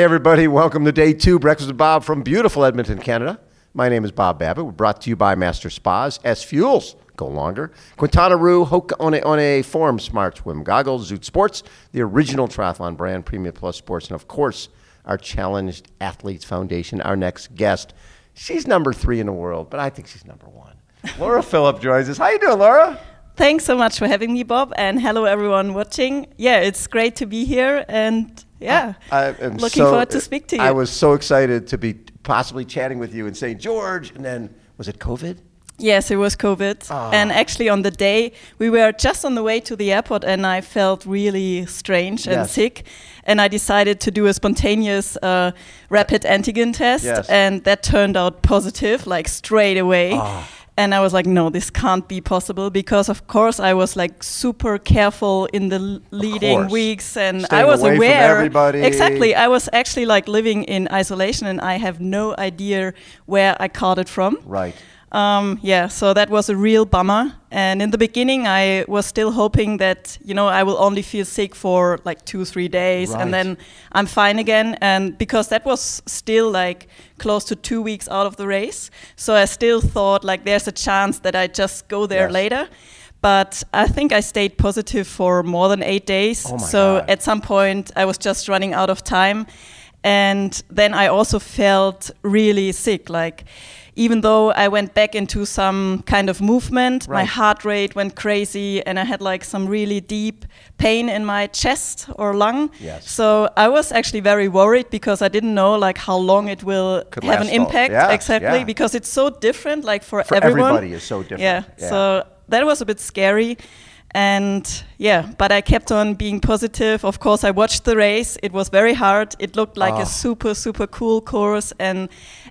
Hey, everybody, welcome to day two, Breakfast with Bob from beautiful Edmonton, Canada. My name is Bob Babbitt. We're brought to you by Master Spas, S Fuels, go longer, Quintana Roo, Hoka One, One Form, Smart Swim Goggles, Zoot Sports, the original triathlon brand, Premium Plus Sports, and of course, our Challenged Athletes Foundation, our next guest. She's number three in the world, but I think she's number one. Laura Philipp joins us. How you doing, Laura? Thanks so much for having me, Bob, and hello everyone watching. Yeah, it's great to be here, and yeah, I am looking so- forward to speak to you. I was so excited to be possibly chatting with you in St. George, and then was it COVID? Yes, it was COVID. Ah. And actually, on the day, we were just on the way to the airport, and I felt really strange and Yes. sick. And I decided to do a spontaneous uh, rapid antigen test, Yes. and that turned out positive, like straight away. Ah. And I was like, no, this can't be possible because, of course, I was like super careful in the leading weeks, and Staying I was aware. everybody. Exactly, I was actually like living in isolation, and I have no idea where I caught it from. Right. Um, yeah, so that was a real bummer. And in the beginning, I was still hoping that, you know, I will only feel sick for like two, three days Right. and then I'm fine again. And because that was still like close to two weeks out of the race. So I still thought like there's a chance that I just go there Yes. later. But I think I stayed positive for more than eight days. Oh so God. at some point, I was just running out of time. And then I also felt really sick. Like, even though I went back into some kind of movement, my heart rate went crazy and I had like some really deep pain in my chest or lung. Yes. So I was actually very worried because I didn't know like how long it will Could have an impact. yeah, exactly. yeah. Because it's so different, like for, For everyone. everybody is so different. Yeah. Yeah. So that was a bit scary. And yeah, but I kept on being positive. Of course, I watched the race. It was very hard. It looked like Ah. a super, super cool course and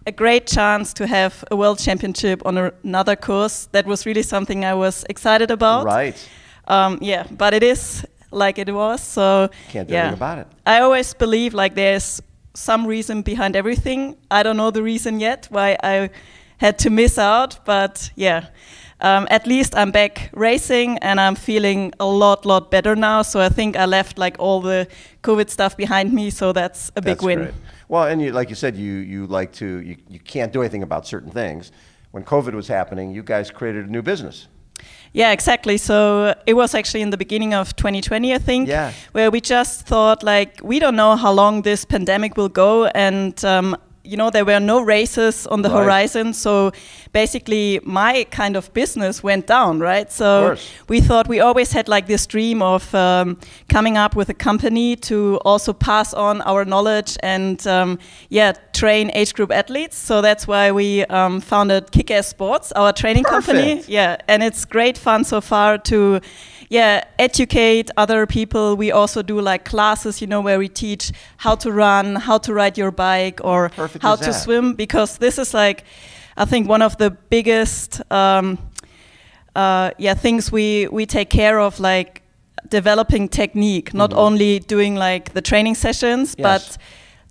a great chance to have a world championship on a- another course. That was really something I was excited about. Right. Um, yeah, but it is like it was. So Can't do yeah. anything about it. I always believe like there's some reason behind everything. I don't know the reason yet why I had to miss out, but yeah. Um, at least I'm back racing and I'm feeling a lot, lot better now. So I think I left like all the COVID stuff behind me. So that's a big That's win. great. Well, and you, like you said, you, you like to, you, you can't do anything about certain things. When COVID was happening, you guys created a new business. Yeah, exactly. So it was actually in the beginning of 2020, I think, Yeah. where we just thought like we don't know how long this pandemic will go, and um, you know there were no races on the Right. horizon. So basically, my kind of business went down, right? So we thought we always had like this dream of um, coming up with a company to also pass on our knowledge and um, yeah train age group athletes. So that's why we um, founded Kick-Ass Sports, our training company. Yeah, and it's great fun so far to yeah educate other people. We also do like classes, you know, where we teach how to run, how to ride your bike, or Perfect how to swim because this is like I think one of the biggest um, uh, yeah things we we take care of like developing technique not only doing like the training sessions Mm-hmm. Yes. but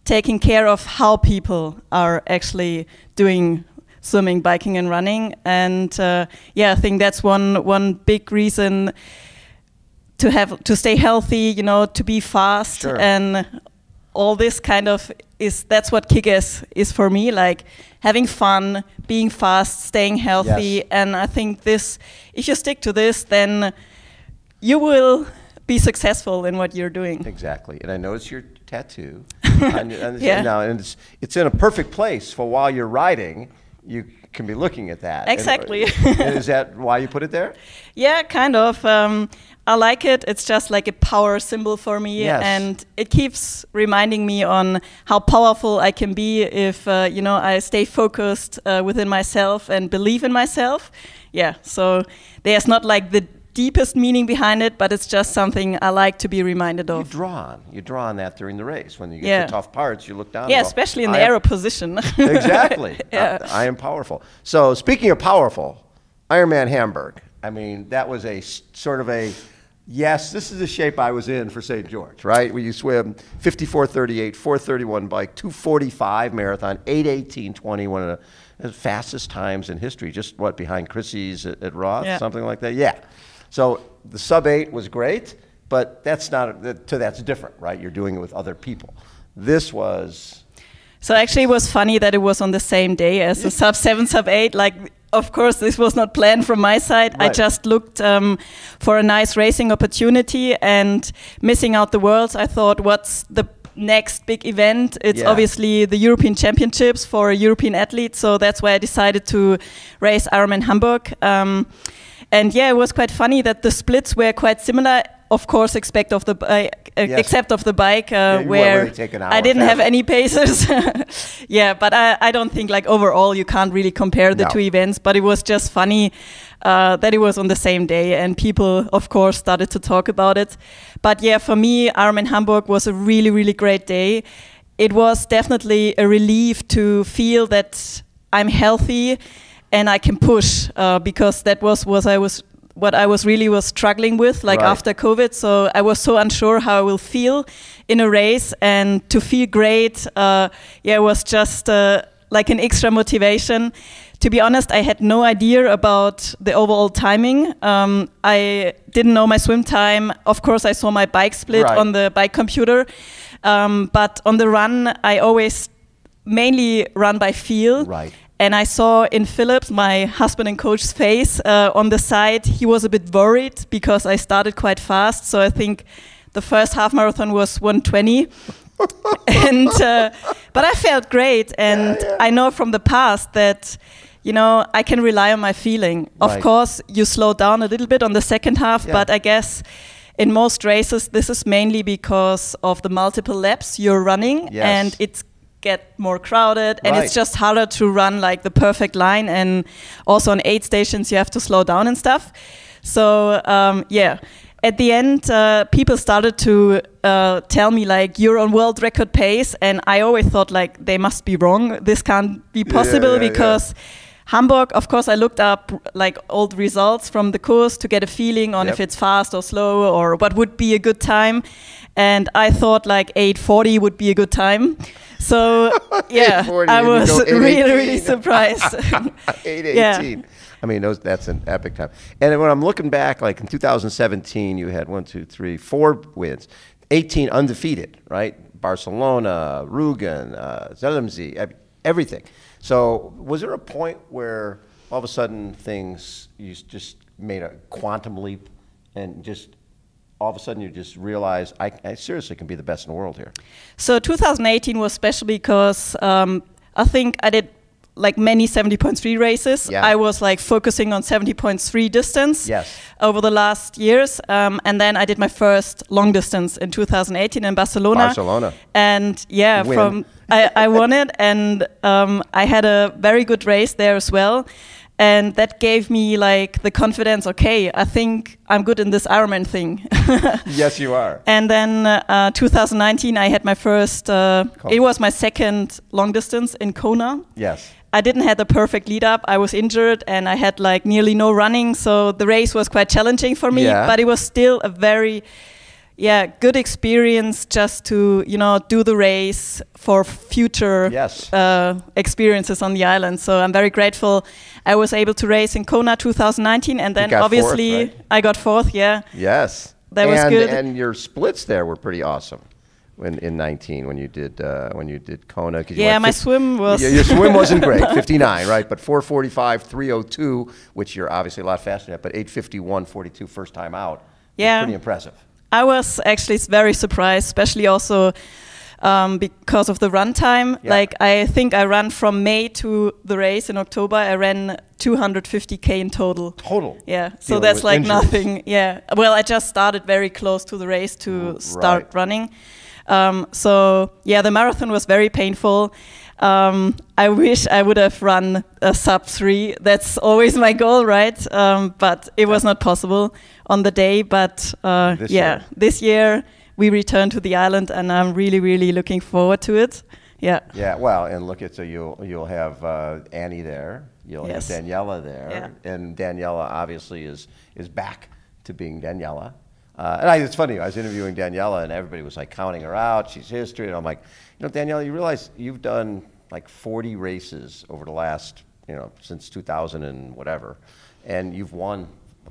taking care of how people are actually doing swimming biking and running and uh, yeah i think that's one one big reason to have to stay healthy you know to be fast Sure. and all this kind of is that's what kick-ass is for me like having fun being fast staying healthy Yes. and i think this if you stick to this then you will be successful in what you're doing Exactly. And I notice your tattoo. on on Yeah. Now, and it's, it's in a perfect place for while you're riding, you can be looking at that. Exactly. and is that why you put it there? Yeah, kind of. Um, I like it. It's just like a power symbol for me, Yes. and it keeps reminding me on how powerful I can be if uh, you know I stay focused uh, within myself and believe in myself. Yeah. So there's not like the deepest meaning behind it, but it's just something I like to be reminded of. You draw on. You draw on that during the race. When you get Yeah. to tough parts, you look down. Yeah, especially in the aero position. exactly. Yeah. I, I am powerful. So speaking of powerful, Ironman Hamburg. I mean, that was a sort of a yes. This is the shape I was in for St. George, right? Where you swim 54:38, 4:31 bike, 2:45 marathon, 8:18:20, one of the fastest times in history. Just what behind Chrissie's at, at Roth, Yeah. something like that. Yeah. So the sub eight was great, but that's not to that's different, right? You're doing it with other people. this was. So actually, it was funny that it was on the same day as the sub seven, sub eight. Like, of course, this was not planned from my side. Right. I just looked um, for a nice racing opportunity and missing out the worlds. I thought, what's the next big event? It's Yeah. obviously the European Championships for a European athlete. So that's why I decided to race Ironman Hamburg. Um, and yeah, it was quite funny that the splits were quite similar. Of course, except of the bike, uh, Yes. except of the bike, uh, weren't where really I didn't have any paces. yeah, but I, I don't think like overall you can't really compare the No. two events. But it was just funny uh, that it was on the same day, and people, of course, started to talk about it. But yeah, for me, Ironman Hamburg was a really, really great day. It was definitely a relief to feel that I'm healthy and I can push uh, because that was was I was what I was really was struggling with like Right. after COVID. So I was so unsure how I will feel in a race, and to feel great, uh, yeah, it was just uh, like an extra motivation. To be honest, I had no idea about the overall timing. Um, I didn't know my swim time. Of course, I saw my bike split Right. on the bike computer, um, but on the run, I always mainly run by feel. Right. And I saw in Philipp's, my husband and coach's face uh, on the side, he was a bit worried because I started quite fast. So I think the first half marathon was 120. and uh, but I felt great, and I know from the past that you know I can rely on my feeling. Of course, you slow down a little bit on the second half, Yeah. but I guess in most races this is mainly because of the multiple laps you're running, Yes. and it's get more crowded and Right. it's just harder to run like the perfect line and also on aid stations you have to slow down and stuff so um, yeah at the end uh, people started to uh, tell me like you're on world record pace and i always thought like they must be wrong this can't be possible yeah, yeah. because Hamburg, of course, I looked up like old results from the course to get a feeling on Yep. if it's fast or slow or what would be a good time. And I thought like 840 would be a good time. So yeah, I was really, really surprised. 818. I mean, those, that's an epic time. And when I'm looking back, like in 2017, you had one, two, three, four wins, 18 undefeated, right? Barcelona, Rügen, uh, Zell am See, everything. So was there a point where all of a sudden things, you just made a quantum leap and just all of a sudden you just realize I, I seriously can be the best in the world here? So 2018 was special because um, I think I did like many 70.3 races. Yeah. I was like focusing on 70.3 distance Yes. over the last years. Um, and then I did my first long distance in 2018 in Barcelona. Barcelona. And yeah, Win. from I, I won it and um, I had a very good race there as well. And that gave me like the confidence, okay, I think I'm good in this Ironman thing. Yes, you are. And then uh, 2019, I had my first. Uh, it was my second long distance in Kona. Yes. I didn't have the perfect lead up. I was injured and I had like nearly no running, so the race was quite challenging for me. Yeah. But it was still a very, yeah, good experience just to you know do the race for future Yes. uh, experiences on the island. So I'm very grateful. I was able to race in Kona 2019, and then got fourth, obviously right? I got fourth. Yeah. Yes. That was good. And your splits there were pretty awesome. When in 19, when you did uh, when you did Kona, Yeah, my swim was- Yeah, your swim wasn't great, 59, right? But 445, 302, which you're obviously a lot faster at, but 851, 42 first time out. Yeah. pretty impressive. I was actually very surprised, especially also um, because of the runtime. Yeah. Like I think I ran from May to the race in October. I ran 250k in total. Total. Yeah, so Dealing that's like injuries. nothing. Yeah, well, I just started very close to the race to R- start right. running. Um, so yeah, the marathon was very painful. Um, I wish I would have run a sub three. That's always my goal, right? Um, but it was not possible on the day. But uh, This yeah, year. this year we return to the island, and I'm really, really looking forward to it. Yeah. Yeah, well, and look at so you'll you'll have uh, Annie there, you'll Yes. have Daniela there, Yeah. and Daniela obviously is is back to being Daniela. Uh, and I, it's funny, I was interviewing Daniela, and everybody was like counting her out. She's history, and I'm like, you know, Daniela, you realize you've done like 40 races over the last, you know, since 2000 and whatever, and you've won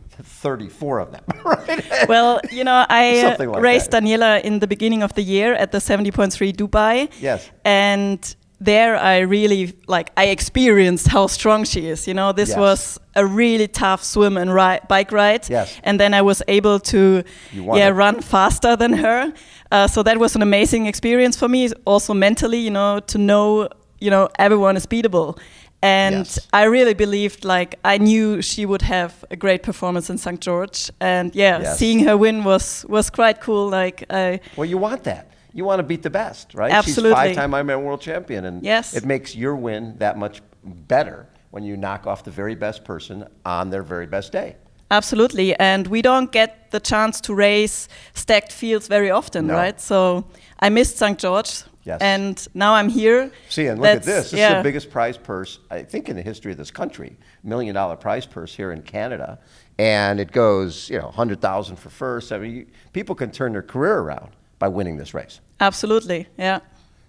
34 of them, right? Well, you know, I like raced that. Daniela in the beginning of the year at the 70.3 Dubai. Yes. And there I really like I experienced how strong she is. You know, this Yes. was a really tough swim and ri- bike ride. Yes. And then I was able to yeah run faster than her. Uh, so that was an amazing experience for me. Also mentally, you know, to know you know everyone is beatable. And Yes. I really believed, like, I knew she would have a great performance in St. George, and yeah, seeing her win was was quite cool. Like, I Well, you want that. You want to beat the best, right? Absolutely. She's five-time Ironman world champion, and Yes. it makes your win that much better when you knock off the very best person on their very best day. absolutely, and we don't get the chance to race stacked fields very often, No. right? So I missed St. George, Yes. and now I'm here. See, and look at That's- this. This is the biggest prize purse, I think, in the history of this country. Million dollar prize purse here in Canada. And it goes, you know, 100,000 for first. I mean, you, people can turn their career around by winning this race. Absolutely, yeah.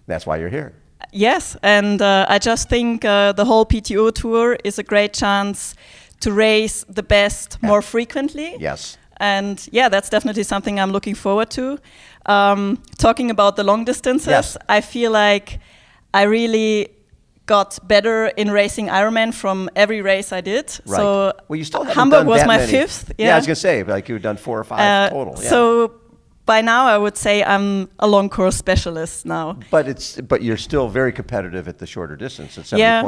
That's why you're here. Yes, and uh, I just think uh, the whole PTO tour is a great chance to race the best more frequently. Yes. And yeah, that's definitely something I'm looking forward to. Um, talking about the long distances, Yes. I feel like I really got better in racing Ironman from every race I did. Right. So well, you still Hamburg was my many. fifth. Yeah. I was going to say, like you've done four or five Uh, total. Yeah. So by now, I would say I'm a long course specialist now. But it's but you're still very competitive at the shorter distance at Yeah.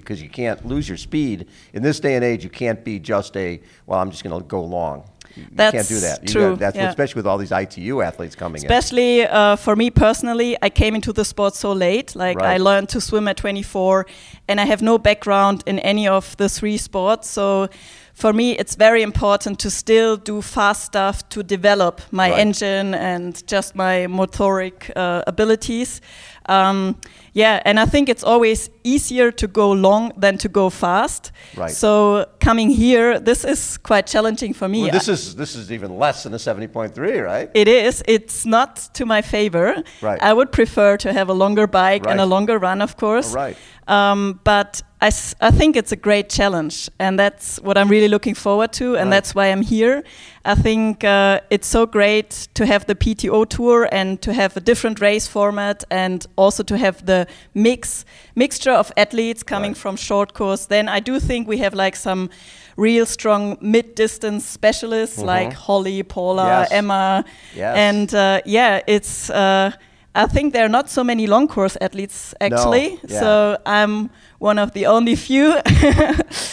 because you can't lose your speed in this day and age. You can't be just a well. I'm just going to go long. You you can't do That's that. You true, got- that's what- yeah. especially with all these ITU athletes coming in. Especially uh, for me personally, I came into the sport so late. Like I learned to swim at 24, and I have no background in any of the three sports. So for me, it's very important to still do fast stuff to develop my Right. engine and just my motoric uh, abilities. Um, yeah, and I think it's always easier to go long than to go fast. Right. So coming here, this is quite challenging for me. Well, this is this is even less than a 70.3, right? It is. It's not to my favor. Right. I would prefer to have a longer bike and a longer run, of course. Right. Um, but I, s- I think it's a great challenge, and that's what I'm really looking forward to, and Right. that's why I'm here. I think uh, it's so great to have the PTO tour and to have a different race format, and also to have the mix mixture of athletes coming Right. from short course. Then I do think we have like some real strong mid distance specialists like Holly, Paula. Yes. Emma, Yes. and uh, yeah, it's. Uh, I think there are not so many long course athletes actually, yeah. so I'm one of the only few.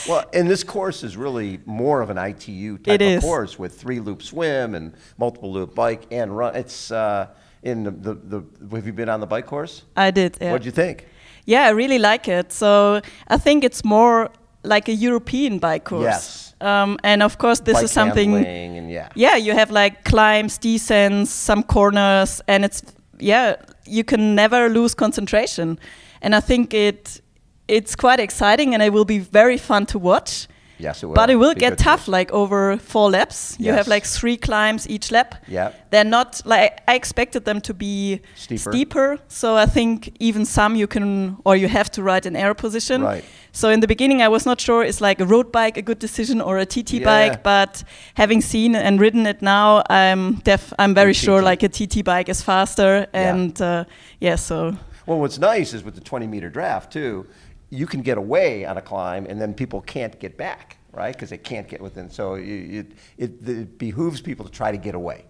Well, and this course is really more of an ITU type It of is. course with three loop swim and multiple loop bike and run. It's uh, in the, the, the have you been on the bike course? I did. Yeah. What'd you think? yeah, I really like it. So I think it's more like a European bike course. Yes. Um, and of course, this bike is something. yeah. yeah you have like climbs descents some corners and it's yeah you can never lose concentration. And i think it it's quite exciting and it will be very fun to watch Yes, it will. but it will get tough like over four laps you have like three climbs each lap Yeah. they're not like i expected them to be Steeper. so i think even some you can or you have to ride in air position Right. so in the beginning i was not sure is like a road bike a good decision or a tt Yeah. bike but having seen and ridden it now i'm def i'm very sure like a tt bike is faster Yeah. and uh, yeah so Well, what's nice is with the 20 meter draft too, you can get away on a climb and then people can't get back, right? Because they can't get within. So you, you, it, it behooves people to try to get away.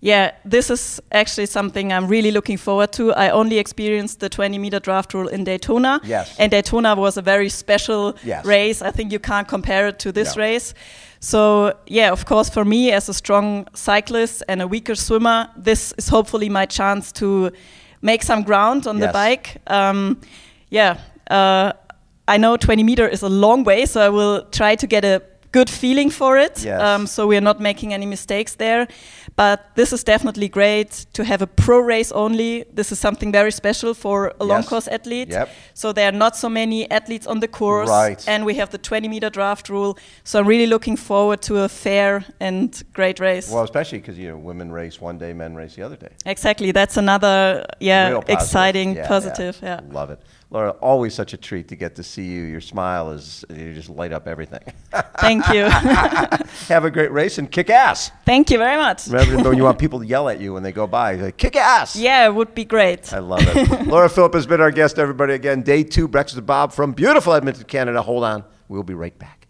Yeah, this is actually something I'm really looking forward to. I only experienced the 20 meter draft rule in Daytona. Yes. And Daytona was a very special Yes. race. I think you can't compare it to this No. race. So, yeah, of course, for me as a strong cyclist and a weaker swimmer, this is hopefully my chance to make some ground on the bike. Um, yeah, uh, I know 20 meter is a long way, so I will try to get a good feeling for it. Yes. Um, so we are not making any mistakes there. But this is definitely great to have a pro race only. This is something very special for a long course athlete. Yep. So there are not so many athletes on the course. Right. And we have the 20 meter draft rule. So I'm really looking forward to a fair and great race. Well, especially because you know women race one day, men race the other day. exactly. That's another, yeah, positive. exciting, Yeah, positive. Yeah. Love it. Laura, always such a treat to get to see you. Your smile is, you just light up everything. Thank you. Have a great race and kick ass. Thank you very much. Remember, when you want people to yell at you when they go by, like, kick ass. Yeah, it would be great. I love it. Laura Philipp has been our guest, everybody. Again, day two, Breakfast with Bob from beautiful Edmonton, Canada. Hold on. We'll be right back.